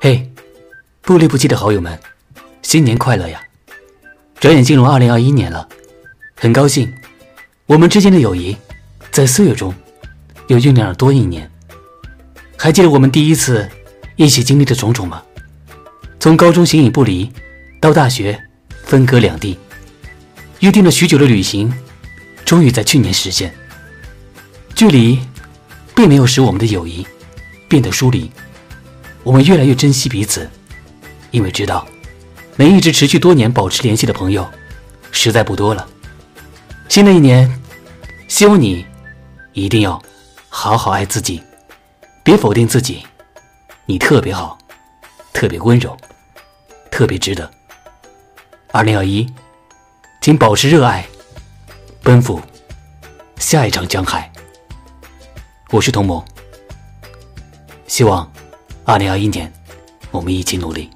嘿，不离不弃的好友们，新年快乐呀！转眼进入二零二一年了，很高兴，我们之间的友谊在岁月中又酝酿了多一年。还记得我们第一次一起经历的种种吗？从高中形影不离，到大学分隔两地，约定了许久的旅行，终于在去年实现。距离并没有使我们的友谊变得疏离。我们越来越珍惜彼此，因为知道，能一直持续多年保持联系的朋友，实在不多了。新的一年，希望你一定要好好爱自己，别否定自己。你特别好，特别温柔，特别值得。二零二一，请保持热爱，奔赴下一场江海。我是童萌，希望。二零二一年，我们一起努力。